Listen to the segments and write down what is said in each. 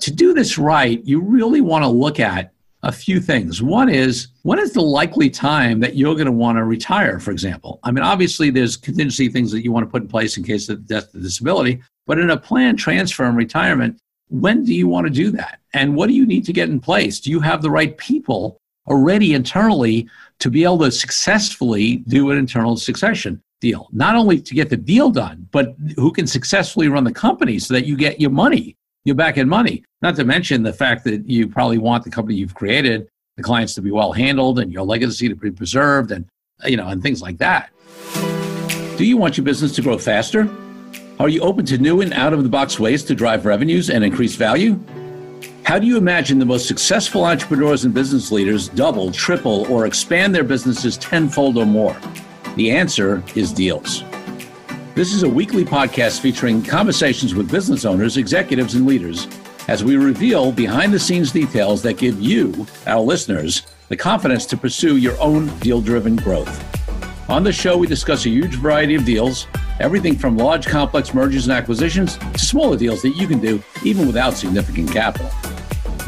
To do this right, you really want to look at a few things. One is, when is the likely time that you're going to want to retire, for example? I mean, obviously, there's contingency things that you want to put in place in case of death or disability, but in a planned transfer and retirement, when do you want to do that? And what do you need to get in place? Do you have the right people already internally to be able to successfully do an internal succession deal? Not only to get the deal done, but who can successfully run the company so that you get your money, your back end money. Not to mention the fact that you probably want the company you've created, the clients to be well handled and your legacy to be preserved and you know, and things like that. Do you want your business to grow faster? Are you open to new and out of the box ways to drive revenues and increase value? How do you imagine the most successful entrepreneurs and business leaders double, triple, or expand their businesses tenfold or more? The answer is deals. This is a weekly podcast featuring conversations with business owners, executives, and leaders as we reveal behind the scenes details that give you, our listeners, the confidence to pursue your own deal driven growth. On the show, we discuss a huge variety of deals Everything from large complex mergers and acquisitions to smaller deals that you can do even without significant capital.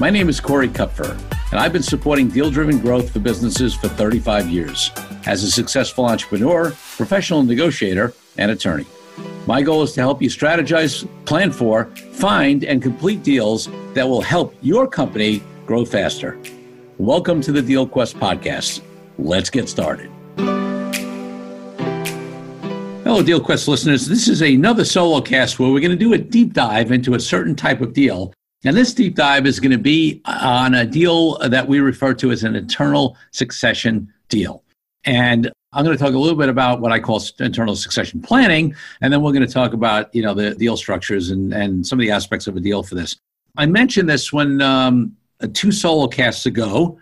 My name is Corey Kupfer, and I've been supporting deal driven growth for businesses for 35 years as a successful entrepreneur, professional negotiator, and attorney. My goal is to help you strategize, plan for, find, and complete deals that will help your company grow faster. Welcome to the Deal Quest podcast. Let's get started. Hello, Deal Quest listeners. This is another solo cast where we're going to do a deep dive into a certain type of deal. And this deep dive is going to be on a deal that we refer to as an internal succession deal. And I'm going to talk a little bit about what I call internal succession planning, and then we're going to talk about you know the deal structures and, and some of the aspects of a deal for this. I mentioned this when um, two solo casts ago.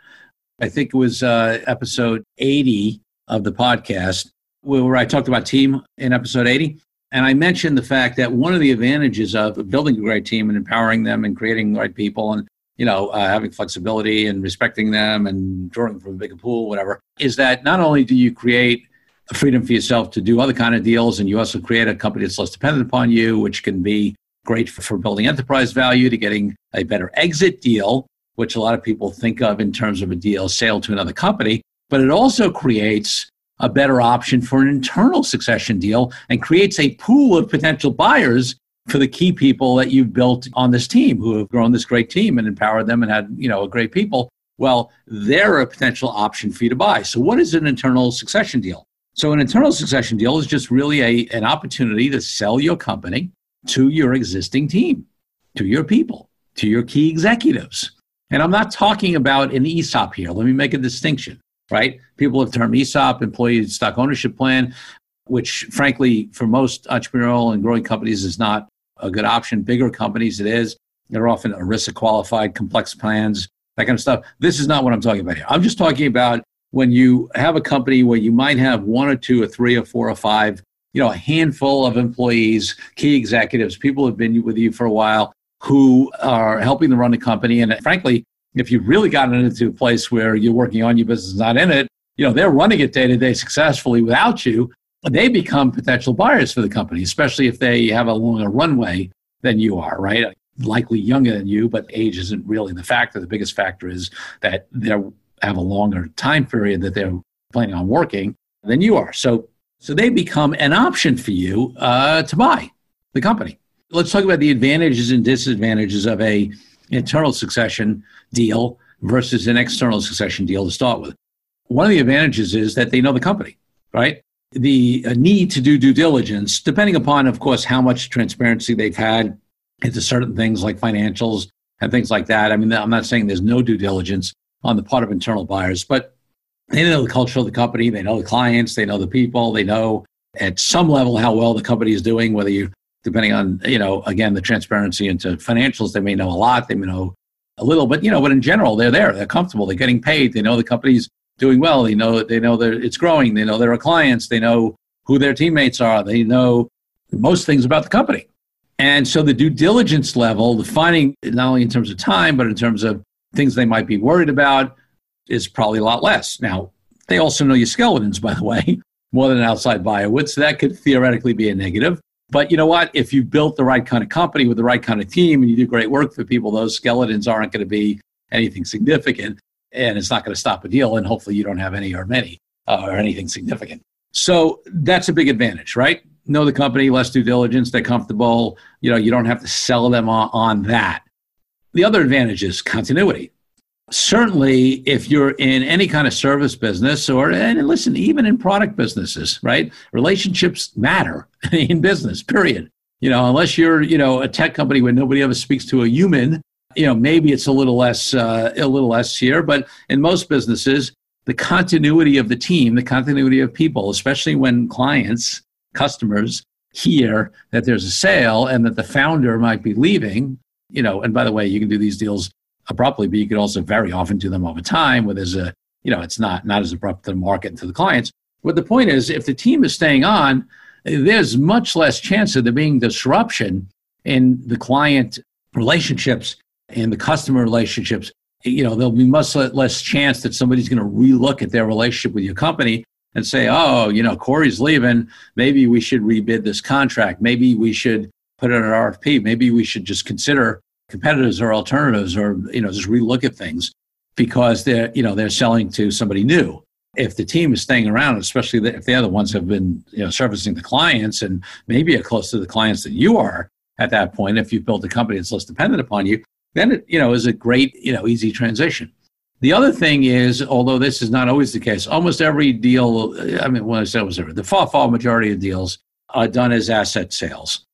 I think it was uh, episode 80 of the podcast where I talked about team in episode 80. And I mentioned the fact that one of the advantages of building a great team and empowering them and creating the right people and you know uh, having flexibility and respecting them and drawing from a bigger pool, whatever, is that not only do you create a freedom for yourself to do other kind of deals, and you also create a company that's less dependent upon you, which can be great for, for building enterprise value, to getting a better exit deal, which a lot of people think of in terms of a deal sale to another company. But it also creates a better option for an internal succession deal and creates a pool of potential buyers for the key people that you've built on this team who have grown this great team and empowered them and had you know great people well they're a potential option for you to buy. So what is an internal succession deal? So an internal succession deal is just really a, an opportunity to sell your company to your existing team to your people to your key executives. And i'm not talking about an esop here. Let me make a distinction right? People have termed ESOP, employee stock ownership plan, which frankly, for most entrepreneurial and growing companies is not a good option. Bigger companies, it is. They're often ERISA qualified, complex plans, that kind of stuff. This is not what I'm talking about here. I'm just talking about when you have a company where you might have one or two or three or four or five, you know, a handful of employees, key executives, people who have been with you for a while who are helping to run the company. And frankly, if you've really gotten into a place where you're working on your business, not in it, you know, they're running it day to day successfully without you, they become potential buyers for the company, especially if they have a longer runway than you are, right? Likely younger than you, but age isn't really the factor. The biggest factor is that they have a longer time period that they're planning on working than you are. So, so they become an option for you uh, to buy the company. Let's talk about the advantages and disadvantages of a internal succession deal versus an external succession deal to start with. One of the advantages is that they know the company, right? The uh, need to do due diligence, depending upon, of course, how much transparency they've had into certain things like financials and things like that. I mean, I'm not saying there's no due diligence on the part of internal buyers, but they know the culture of the company, they know the clients, they know the people, they know at some level how well the company is doing, whether you depending on you know again the transparency into financials they may know a lot they may know a little, but you know, but in general, they're there. They're comfortable. They're getting paid. They know the company's doing well. They know they know that it's growing. They know there are clients. They know who their teammates are. They know most things about the company. And so the due diligence level, the finding not only in terms of time, but in terms of things they might be worried about, is probably a lot less. Now, they also know your skeletons, by the way, more than an outside buyer would. So that could theoretically be a negative. But you know what? If you built the right kind of company with the right kind of team and you do great work for people, those skeletons aren't going to be anything significant and it's not going to stop a deal. And hopefully you don't have any or many uh, or anything significant. So that's a big advantage, right? Know the company, less due diligence, they're comfortable. You know, you don't have to sell them on, on that. The other advantage is continuity certainly if you're in any kind of service business or and listen even in product businesses right relationships matter in business period you know unless you're you know a tech company where nobody ever speaks to a human you know maybe it's a little less uh, a little less here but in most businesses the continuity of the team the continuity of people especially when clients customers hear that there's a sale and that the founder might be leaving you know and by the way you can do these deals abruptly, but you could also very often do them over time where there's a, you know, it's not, not as abrupt to the market and to the clients. But the point is, if the team is staying on, there's much less chance of there being disruption in the client relationships and the customer relationships. You know, there'll be much less chance that somebody's going to relook at their relationship with your company and say, oh, you know, Corey's leaving. Maybe we should rebid this contract. Maybe we should put in an RFP. Maybe we should just consider competitors or alternatives or you know just relook at things because they're you know they're selling to somebody new if the team is staying around especially if they're the ones have been you know servicing the clients and maybe are close to the clients that you are at that point if you've built a company that's less dependent upon you then it you know is a great you know easy transition the other thing is although this is not always the case almost every deal i mean when i said was every the far far majority of deals are done as asset sales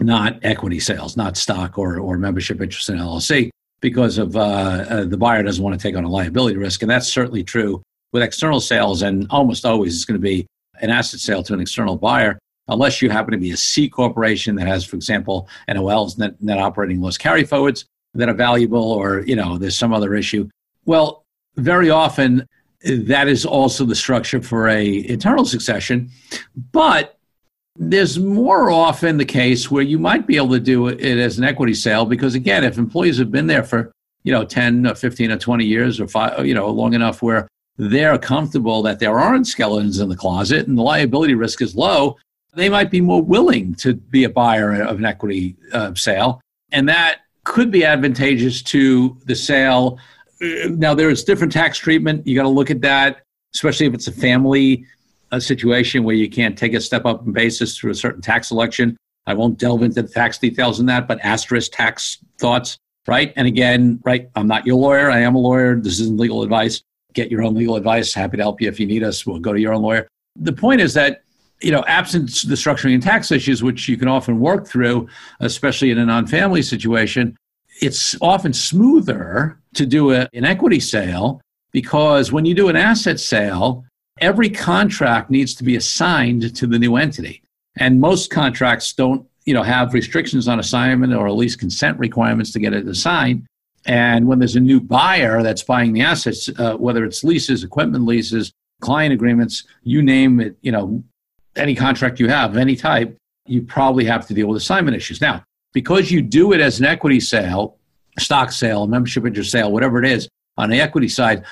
not equity sales, not stock or, or membership interest in LLC, because of uh, uh, the buyer doesn't want to take on a liability risk. And that's certainly true with external sales. And almost always it's going to be an asset sale to an external buyer, unless you happen to be a C corporation that has, for example, NOLs, net, net operating loss carry forwards that are valuable, or you know, there's some other issue. Well, very often that is also the structure for a internal succession, but there's more often the case where you might be able to do it as an equity sale because again if employees have been there for you know 10 or 15 or 20 years or five you know long enough where they're comfortable that there aren't skeletons in the closet and the liability risk is low they might be more willing to be a buyer of an equity uh, sale and that could be advantageous to the sale now there's different tax treatment you got to look at that especially if it's a family a situation where you can't take a step up in basis through a certain tax election. I won't delve into the tax details in that, but asterisk tax thoughts, right? And again, right, I'm not your lawyer. I am a lawyer. This isn't legal advice. Get your own legal advice. Happy to help you if you need us. We'll go to your own lawyer. The point is that, you know, absent the structuring and tax issues, which you can often work through, especially in a non family situation, it's often smoother to do a, an equity sale because when you do an asset sale, every contract needs to be assigned to the new entity. And most contracts don't, you know, have restrictions on assignment or at least consent requirements to get it assigned. And when there's a new buyer that's buying the assets, uh, whether it's leases, equipment leases, client agreements, you name it, you know, any contract you have, any type, you probably have to deal with assignment issues. Now, because you do it as an equity sale, stock sale, membership interest sale, whatever it is, on the equity side,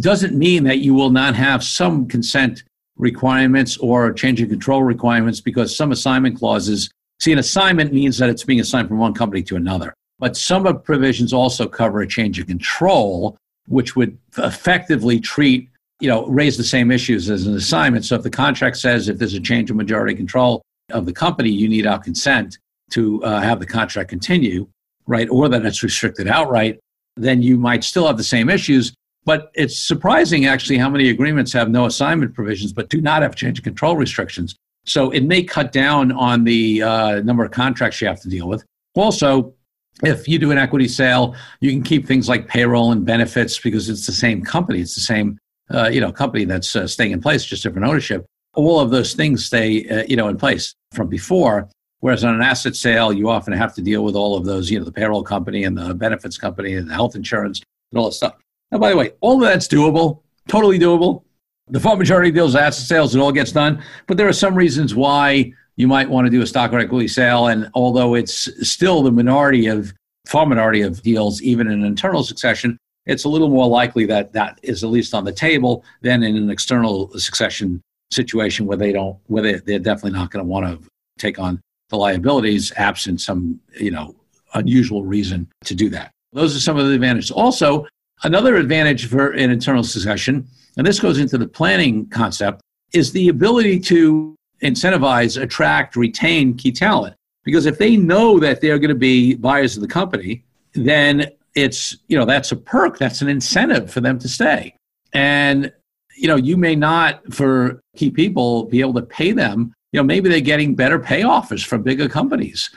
doesn't mean that you will not have some consent requirements or change of control requirements because some assignment clauses see an assignment means that it's being assigned from one company to another but some of provisions also cover a change of control which would effectively treat you know raise the same issues as an assignment so if the contract says if there's a change of majority control of the company you need our consent to uh, have the contract continue right or that it's restricted outright then you might still have the same issues but it's surprising actually how many agreements have no assignment provisions but do not have change of control restrictions. So it may cut down on the uh, number of contracts you have to deal with. Also, if you do an equity sale, you can keep things like payroll and benefits because it's the same company. It's the same uh, you know company that's uh, staying in place, just different ownership. All of those things stay uh, you know in place from before. Whereas on an asset sale, you often have to deal with all of those, you know, the payroll company and the benefits company and the health insurance and all that stuff. Now, by the way, all of that's doable, totally doable. The far majority of deals, asset sales, it all gets done. But there are some reasons why you might want to do a stock or equity sale. And although it's still the minority of, far minority of deals, even in internal succession, it's a little more likely that that is at least on the table than in an external succession situation where they don't, where they, they're definitely not going to want to take on the liabilities absent some, you know, unusual reason to do that. Those are some of the advantages. Also, another advantage for an internal succession, and this goes into the planning concept, is the ability to incentivize, attract, retain key talent. Because if they know that they're going to be buyers of the company, then it's, you know, that's a perk, that's an incentive for them to stay. And, you know, you may not, for key people, be able to pay them. You know, maybe they're getting better pay offers from bigger companies.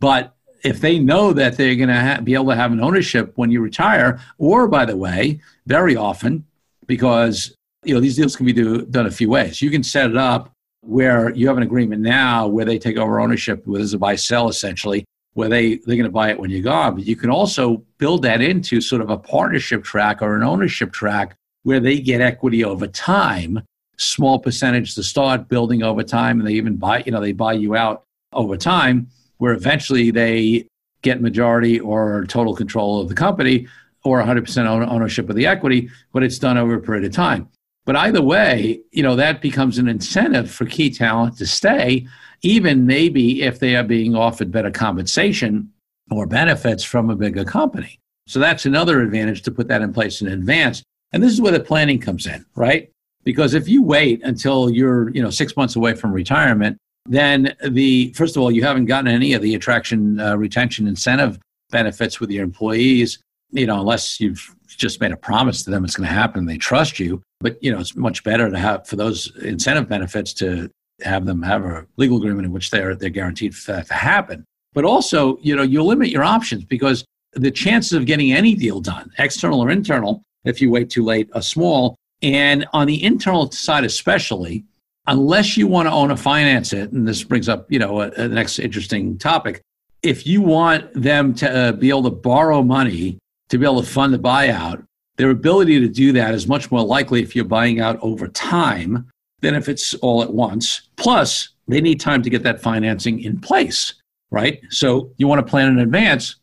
But if they know that they're going to ha- be able to have an ownership when you retire, or by the way, very often, because you know these deals can be do, done a few ways. You can set it up where you have an agreement now where they take over ownership with as a buy sell essentially, where they they're going to buy it when you're gone. But you can also build that into sort of a partnership track or an ownership track where they get equity over time, small percentage to start building over time, and they even buy you know they buy you out over time where eventually they get majority or total control of the company or 100% ownership of the equity, but it's done over a period of time. But either way, you know, that becomes an incentive for key talent to stay, even maybe if they are being offered better compensation or benefits from a bigger company. So that's another advantage to put that in place in advance. And this is where the planning comes in, right? Because if you wait until you're, you know, six months away from retirement then the first of all, you haven't gotten any of the attraction, uh, retention, incentive benefits with your employees. You know, unless you've just made a promise to them it's going to happen, they trust you. But you know, it's much better to have for those incentive benefits to have them have a legal agreement in which they're they're guaranteed for that to happen. But also, you know, you limit your options because the chances of getting any deal done, external or internal, if you wait too late, are small. And on the internal side, especially, unless you want to own or finance it, and this brings up, you know, a, a next interesting topic. If you want them to uh, be able to borrow money to be able to fund the buyout, their ability to do that is much more likely if you're buying out over time than if it's all at once. Plus, they need time to get that financing in place, right? So you want to plan in advance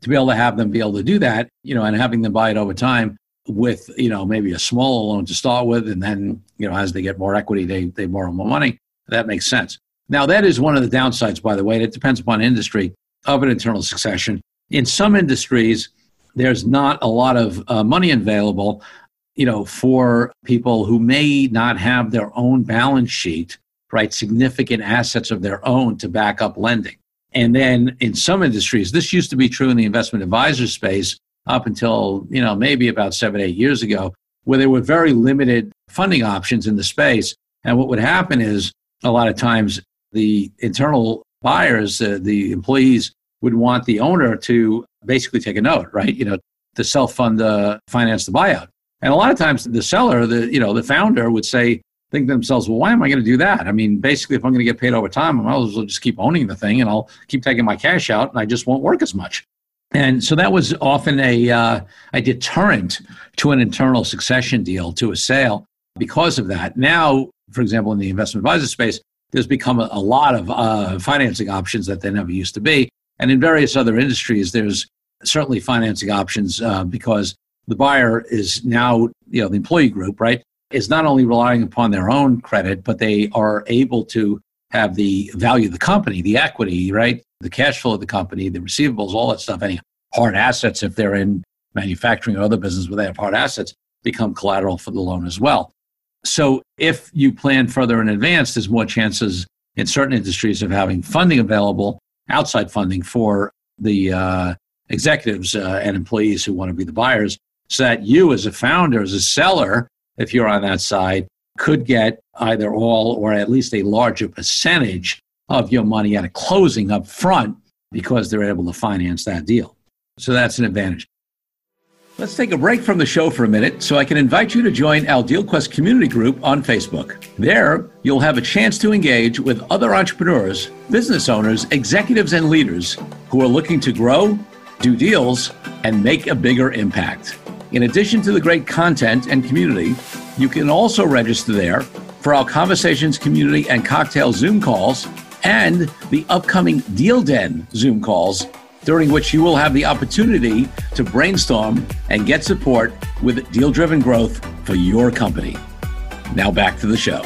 to be able to have them be able to do that, you know, and having them buy it over time with you know maybe a smaller loan to start with and then you know as they get more equity they they borrow more money that makes sense now that is one of the downsides by the way it depends upon industry of an internal succession in some industries there's not a lot of uh, money available you know for people who may not have their own balance sheet right significant assets of their own to back up lending and then in some industries this used to be true in the investment advisor space up until, you know, maybe about seven, eight years ago, where there were very limited funding options in the space. And what would happen is a lot of times the internal buyers, uh, the employees would want the owner to basically take a note, right? You know, to self fund the finance the buyout. And a lot of times the seller, the you know, the founder would say, think to themselves, well, why am I going to do that? I mean, basically, if I'm going to get paid over time, I might as well just keep owning the thing and I'll keep taking my cash out and I just won't work as much. And so that was often a, uh, a deterrent to an internal succession deal, to a sale because of that. Now, for example, in the investment advisor space, there's become a, a lot of uh, financing options that there never used to be. And in various other industries, there's certainly financing options uh, because the buyer is now, you know, the employee group, right, is not only relying upon their own credit, but they are able to have the value of the company, the equity, right? The cash flow of the company, the receivables, all that stuff, any hard assets, if they're in manufacturing or other business where they have hard assets, become collateral for the loan as well. So if you plan further in advance, there's more chances in certain industries of having funding available, outside funding for the uh, executives uh, and employees who want to be the buyers, so that you as a founder, as a seller, if you're on that side, could get either all or at least a larger percentage of your money at a closing up front because they're able to finance that deal. So that's an advantage. Let's take a break from the show for a minute so I can invite you to join our DealQuest community group on Facebook. There, you'll have a chance to engage with other entrepreneurs, business owners, executives, and leaders who are looking to grow, do deals, and make a bigger impact. In addition to the great content and community, you can also register there for our Conversations community and cocktail Zoom calls and the upcoming Deal Den Zoom calls, during which you will have the opportunity to brainstorm and get support with deal driven growth for your company. Now back to the show.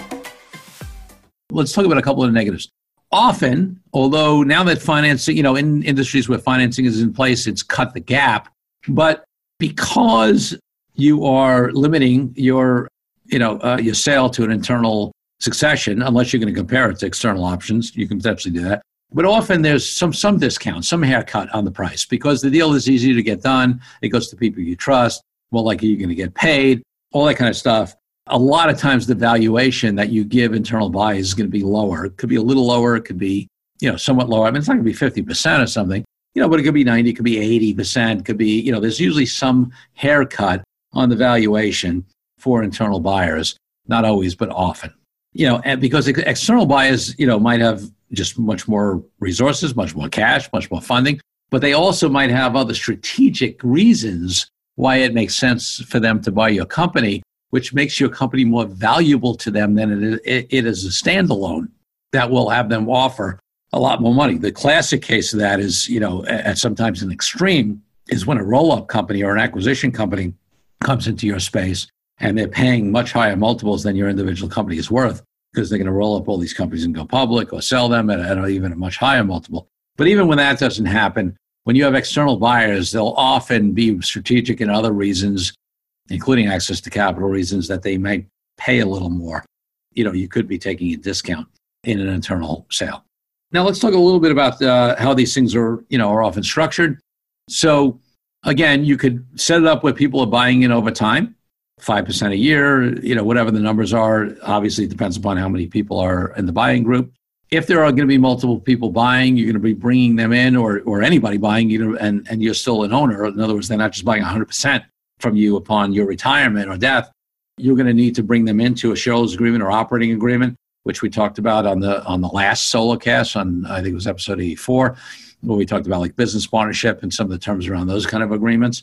Let's talk about a couple of negatives. often, although now that financing, you know, in industries where financing is in place, it's cut the gap. But because you are limiting your, you know, uh, your sale to an internal succession, unless you're going to compare it to external options, you can potentially do that. But often there's some some discount, some haircut on the price because the deal is easy to get done. It goes to people you trust. Well, like are you going to get paid? All that kind of stuff. A lot of times the valuation that you give internal buyers is going to be lower. It could be a little lower. It could be, you know, somewhat lower. I mean, it's not going to be 50% or something, you know, but it could be 90, it could be 80%, could be, you know, there's usually some haircut on the valuation for internal buyers. Not always, but often. You know, and because external buyers, you know, might have just much more resources, much more cash, much more funding, but they also might have other strategic reasons why it makes sense for them to buy your company, which makes your company more valuable to them than it is, it is a standalone that will have them offer a lot more money. The classic case of that is, you know, at sometimes an extreme is when a roll up company or an acquisition company comes into your space and they're paying much higher multiples than your individual company is worth because they're going to roll up all these companies and go public or sell them at, at even a much higher multiple. But even when that doesn't happen, when you have external buyers, they'll often be strategic in other reasons, including access to capital reasons that they might pay a little more. You know, you could be taking a discount in an internal sale. Now let's talk a little bit about uh, how these things are, you know, are often structured. So again, you could set it up where people are buying in over time, 5% a year, you know, whatever the numbers are. Obviously, it depends upon how many people are in the buying group. If there are going to be multiple people buying, you're going to be bringing them in or, or anybody buying, you know, and, and you're still an owner. In other words, they're not just buying 100% from you upon your retirement or death. You're going to need to bring them into a shareholders agreement or operating agreement, which we talked about on the on the last solo cast on I think it was episode 84 where we talked about like business partnership and some of the terms around those kind of agreements.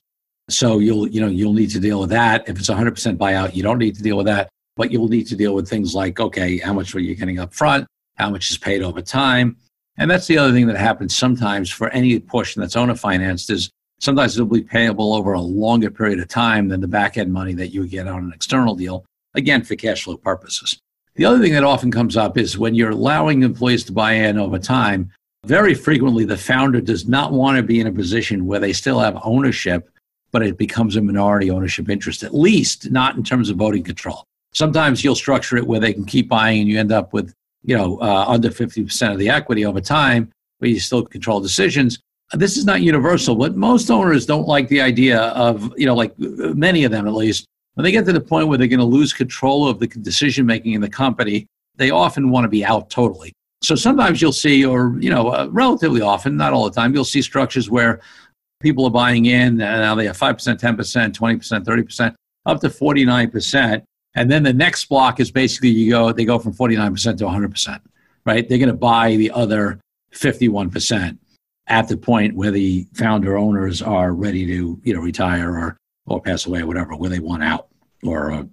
So you'll you know you'll need to deal with that. If it's 100% buyout, you don't need to deal with that, but you'll need to deal with things like okay, how much are you getting up front? How much is paid over time? And that's the other thing that happens sometimes for any portion that's owner financed is sometimes it'll be payable over a longer period of time than the back end money that you get on an external deal, again, for cash flow purposes. The other thing that often comes up is when you're allowing employees to buy in over time, very frequently the founder does not want to be in a position where they still have ownership, but it becomes a minority ownership interest, at least not in terms of voting control. Sometimes you'll structure it where they can keep buying and you end up with, you know, uh, under 50% of the equity over time, but you still control decisions. This is not universal, but most owners don't like the idea of, you know, like many of them at least, when they get to the point where they're going to lose control of the decision making in the company, they often want to be out totally. So sometimes you'll see, or you know, uh, relatively often, not all the time, you'll see structures where people are buying in, and now they have five percent, ten percent, twenty percent, thirty percent, up to forty nine percent, and then the next block is basically you go, they go from forty nine percent to one hundred percent, right? They're going to buy the other fifty one percent at the point where the founder owners are ready to, you know, retire or or pass away or whatever, where they want out or uh,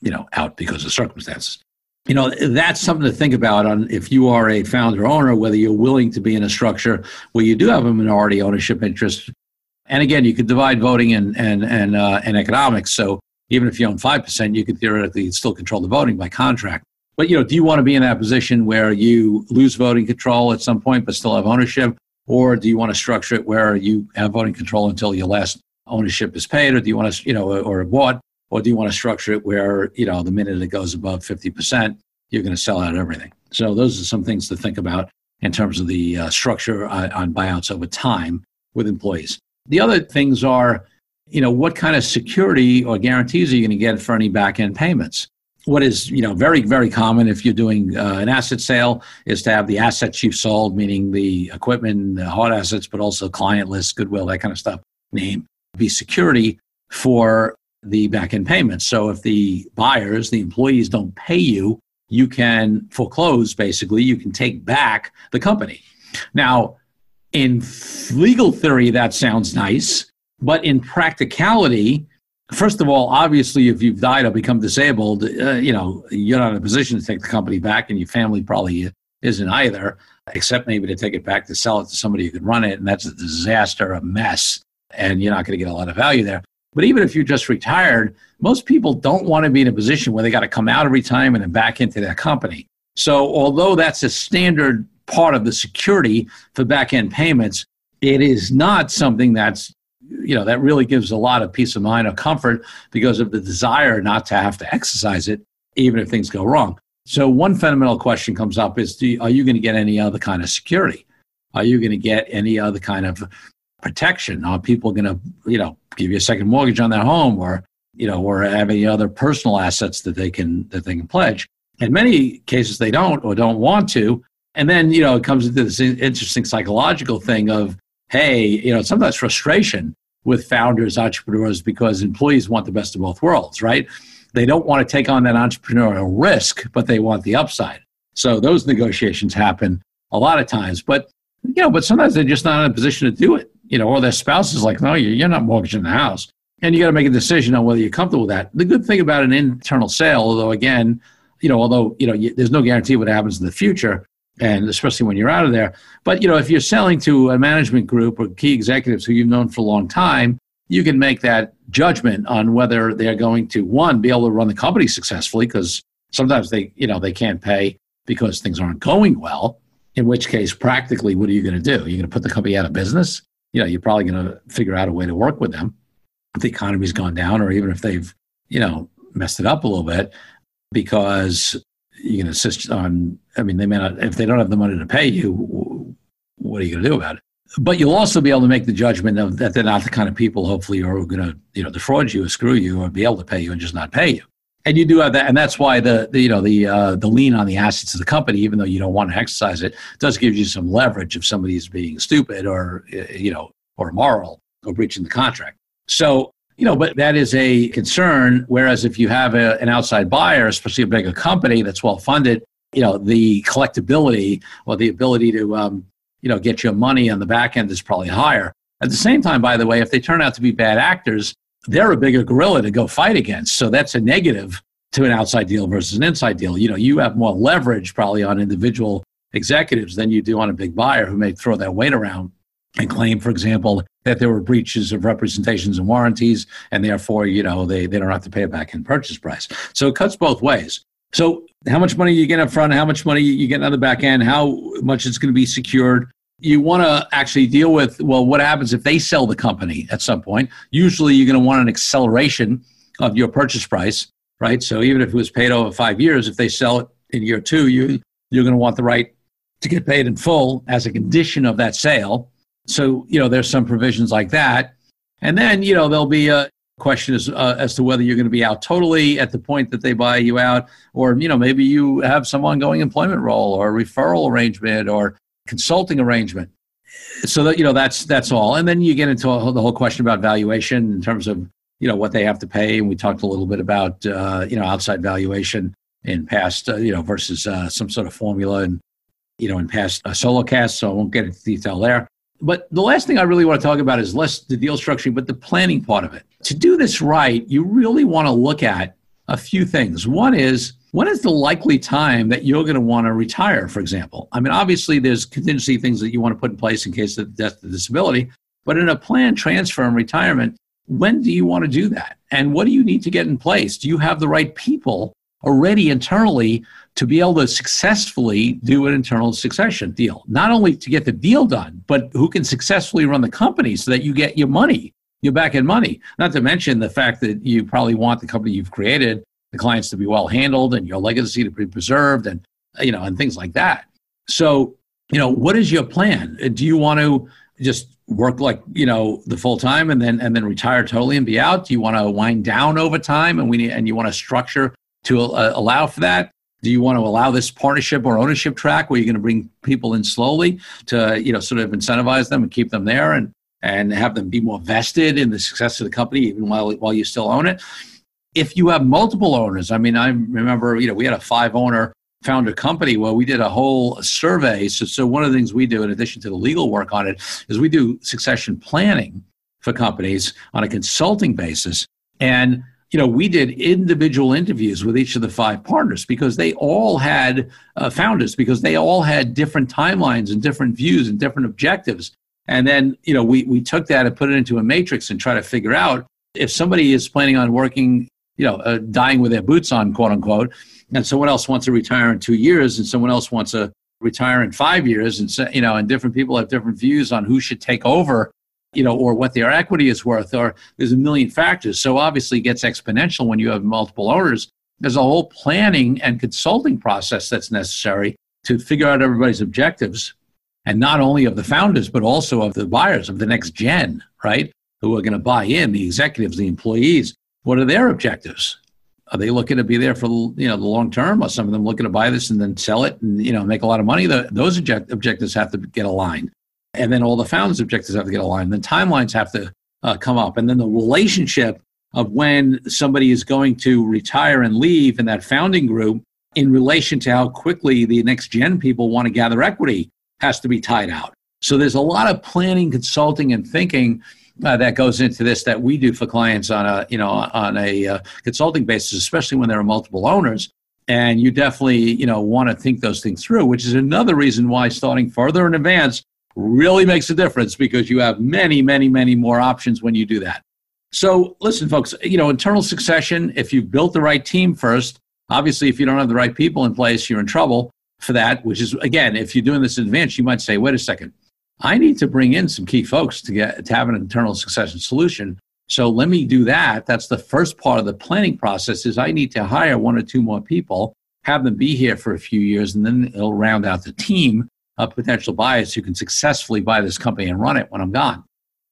you know out because of circumstances you know that's something to think about on if you are a founder owner whether you're willing to be in a structure where you do have a minority ownership interest and again you could divide voting and and and, uh, and economics. So even if you own 5% you could theoretically still control the voting by contract. But you know do you want to be in that position where you lose voting control at some point but still have ownership? Or do you want to structure it where you have voting control until your last ownership is paid? Or do you want to you know or bought? Or do you want to structure it where, you know, the minute it goes above 50%, you're going to sell out everything? So those are some things to think about in terms of the uh, structure uh, on buyouts over time with employees. The other things are, you know, what kind of security or guarantees are you going to get for any back end payments? What is, you know, very, very common if you're doing uh, an asset sale is to have the assets you've sold, meaning the equipment, the hard assets, but also client list, goodwill, that kind of stuff, name, be security for the back end payments. So if the buyers, the employees don't pay you, you can foreclose basically, you can take back the company. Now, in legal theory, that sounds nice, but in practicality, first of all, obviously, if you've died or become disabled, uh, you know, you're not in a position to take the company back, and your family probably isn't either, except maybe to take it back to sell it to somebody who could run it, and that's a disaster, a mess, and you're not going to get a lot of value there. But even if you're just retired, most people don't want to be in a position where they got to come out of retirement and back into their company. So, although that's a standard part of the security for back end payments, it is not something that's you know that really gives a lot of peace of mind or comfort because of the desire not to have to exercise it even if things go wrong. So one fundamental question comes up is you, are you going to get any other kind of security? Are you going to get any other kind of protection? Are people going to you know give you a second mortgage on their home or you know or have any other personal assets that they can that they can pledge? In many cases they don't or don't want to and then you know it comes into this interesting psychological thing of hey, you know, sometimes frustration with founders, entrepreneurs, because employees want the best of both worlds, right? They don't want to take on that entrepreneurial risk, but they want the upside. So those negotiations happen a lot of times, but you know, but sometimes they're just not in a position to do it. You know, or their spouse is like, no, you're not mortgaging the house. And you got to make a decision on whether you're comfortable with that. The good thing about an internal sale, although again, you know, although, you know, there's no guarantee what happens in the future, and especially when you're out of there. But you know, if you're selling to a management group or key executives who you've known for a long time, you can make that judgment on whether they're going to one be able to run the company successfully because sometimes they you know they can't pay because things aren't going well. In which case, practically, what are you going to do? You're going to put the company out of business. You know, you're probably going to figure out a way to work with them if the economy's gone down, or even if they've you know messed it up a little bit, because you can insist on, I mean, they may not, if they don't have the money to pay you, what are you going to do about it? But you'll also be able to make the judgment of that they're not the kind of people, hopefully, who are going to, you know, defraud you or screw you or be able to pay you and just not pay you. And you do have that, and that's why the, the you know the uh, the lien on the assets of the company, even though you don't want to exercise it, does give you some leverage if somebody is being stupid or you know or immoral or breaching the contract. So you know, but that is a concern. Whereas if you have a, an outside buyer, especially a bigger company that's well funded, you know, the collectability or the ability to, um, you know, get your money on the back end is probably higher. At the same time, by the way, if they turn out to be bad actors, they're a bigger gorilla to go fight against. So that's a negative to an outside deal versus an inside deal. You know, you have more leverage probably on individual executives than you do on a big buyer who may throw that weight around and claim, for example, that there were breaches of representations and warranties, and therefore, you know, they, they don't have to pay it back in purchase price. So it cuts both ways. So how much money you get up front, how much money you get on the back end, how much it's going to be secured. You want to actually deal with, well, what happens if they sell the company at some point? Usually you're going to want an acceleration of your purchase price, right? So even if it was paid over five years, if they sell it in year two, you, you're going to want the right to get paid in full as a condition of that sale so, you know, there's some provisions like that. And then, you know, there'll be a question as, uh, as to whether you're going to be out totally at the point that they buy you out, or, you know, maybe you have some ongoing employment role or referral arrangement or consulting arrangement. So that, you know, that's, that's all. And then you get into a, the whole question about valuation in terms of, you know, what they have to pay. And we talked a little bit about, uh, you know, outside valuation in past, uh, you know, versus uh, some sort of formula and, you know, in past uh, solo casts. So I won't get into detail there. But the last thing I really want to talk about is less the deal structuring, but the planning part of it. To do this right, you really want to look at a few things. One is when is the likely time that you're going to want to retire, for example? I mean, obviously, there's contingency things that you want to put in place in case of death or disability, but in a planned transfer and retirement, when do you want to do that? And what do you need to get in place? Do you have the right people already internally to be able to successfully do an internal succession deal. Not only to get the deal done, but who can successfully run the company so that you get your money, your back end money. Not to mention the fact that you probably want the company you've created, the clients to be well handled and your legacy to be preserved and you know and things like that. So, you know, what is your plan? Do you want to just work like you know the full time and then and then retire totally and be out? Do you want to wind down over time and we need, and you want to structure to uh, allow for that? Do you want to allow this partnership or ownership track where you're going to bring people in slowly to, you know, sort of incentivize them and keep them there and, and have them be more vested in the success of the company even while, while you still own it? If you have multiple owners, I mean, I remember, you know, we had a five owner founder company where we did a whole survey. So, so one of the things we do, in addition to the legal work on it, is we do succession planning for companies on a consulting basis. And you know, we did individual interviews with each of the five partners because they all had uh, founders, because they all had different timelines and different views and different objectives. And then, you know, we, we took that and put it into a matrix and try to figure out if somebody is planning on working, you know, uh, dying with their boots on, quote unquote, and someone else wants to retire in two years and someone else wants to retire in five years and you know and different people have different views on who should take over you know or what their equity is worth or there's a million factors. So obviously it gets exponential when you have multiple owners. There's a whole planning and consulting process that's necessary to figure out everybody's objectives and not only of the founders but also of the buyers of the next gen right? Who are going to buy in the executives the employees. What are their objectives? Are they looking to be there for you know the long term? Are some of them looking to buy this and then sell it and you know make a lot of money? The, those object, objectives have to get aligned, and then all the founders' objectives have to get aligned. then timelines have to uh, come up, and then the relationship of when somebody is going to retire and leave in that founding group in relation to how quickly the next gen people want to gather equity has to be tied out. So there's a lot of planning, consulting, and thinking uh, that goes into this that we do for clients on a you know on a uh, consulting basis, especially when there are multiple owners. And you definitely you know want to think those things through, which is another reason why starting further in advance really makes a difference because you have many, many, many more options when you do that. So listen, folks, you know, internal succession, if you've built the right team first, obviously if you don't have the right people in place, you're in trouble for that, which is again, if you're doing this in advance, you might say, wait a second, I need to bring in some key folks to get to have an internal succession solution. So let me do that. That's the first part of the planning process is I need to hire one or two more people, have them be here for a few years, and then it'll round out the team of potential buyers who can successfully buy this company and run it when I'm gone.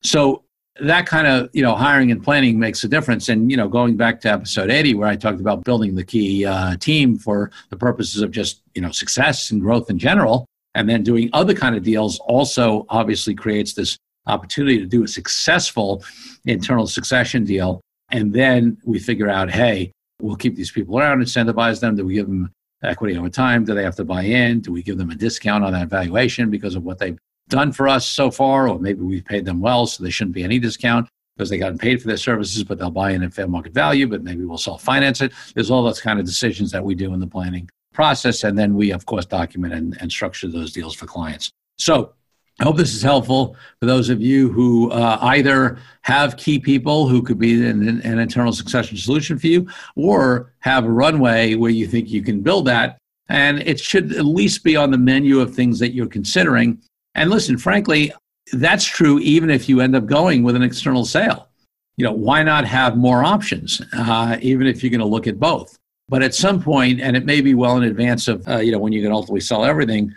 So that kind of you know hiring and planning makes a difference and you know going back to episode 80 where i talked about building the key uh, team for the purposes of just you know success and growth in general and then doing other kind of deals also obviously creates this opportunity to do a successful internal succession deal. And then we figure out, hey, we'll keep these people around, incentivize them. Do we give them equity over time? Do they have to buy in? Do we give them a discount on that valuation because of what they've done for us so far? Or maybe we've paid them well, so there shouldn't be any discount because they got paid for their services, but they'll buy in at fair market value, but maybe we'll self finance it. There's all those kind of decisions that we do in the planning process. And then we, of course, document and, and structure those deals for clients. So I hope this is helpful for those of you who uh, either have key people who could be an, an, internal succession solution for you or have a runway where you think you can build that. And it should at least be on the menu of things that you're considering. And listen, frankly, that's true even if you end up going with an external sale. You know, why not have more options, uh, even if you're going to look at both? But at some point, and it may be well in advance of, uh, you know, when you can ultimately sell everything,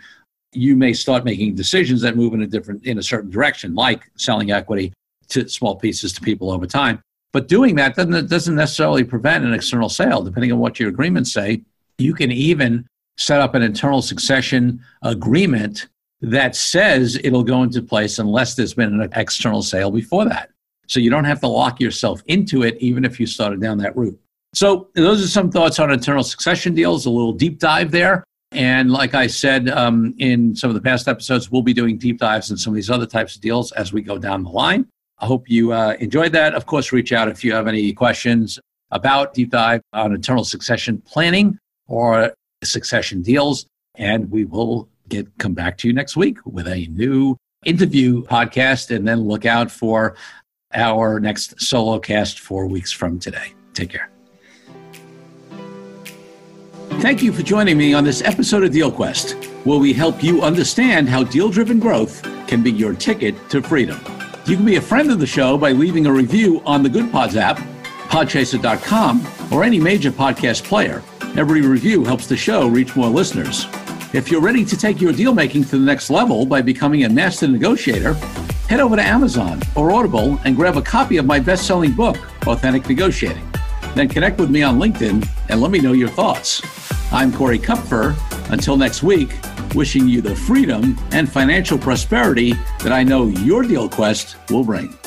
you may start making decisions that move in a different, in a certain direction, like selling equity to small pieces to people over time. But doing that doesn't, doesn't necessarily prevent an external sale. Depending on what your agreements say, you can even set up an internal succession agreement that says it'll go into place unless there's been an external sale before that. So you don't have to lock yourself into it, even if you started down that route. So, those are some thoughts on internal succession deals, a little deep dive there. And like I said um, in some of the past episodes, we'll be doing deep dives in some of these other types of deals as we go down the line. I hope you uh, enjoyed that. Of course, reach out if you have any questions about deep dive on internal succession planning or succession deals. And we will get come back to you next week with a new interview podcast. And then look out for our next solo cast four weeks from today. Take care. Thank you for joining me on this episode of Deal Quest, where we help you understand how deal driven growth can be your ticket to freedom. You can be a friend of the show by leaving a review on the Goodpods app, podchaser.com, or any major podcast player. Every review helps the show reach more listeners. If you're ready to take your deal making to the next level by becoming a master negotiator, head over to Amazon or Audible and grab a copy of my best selling book, Authentic Negotiating. Then connect with me on LinkedIn and let me know your thoughts. I'm Corey Kupfer. Until next week, wishing you the freedom and financial prosperity that I know your deal quest will bring.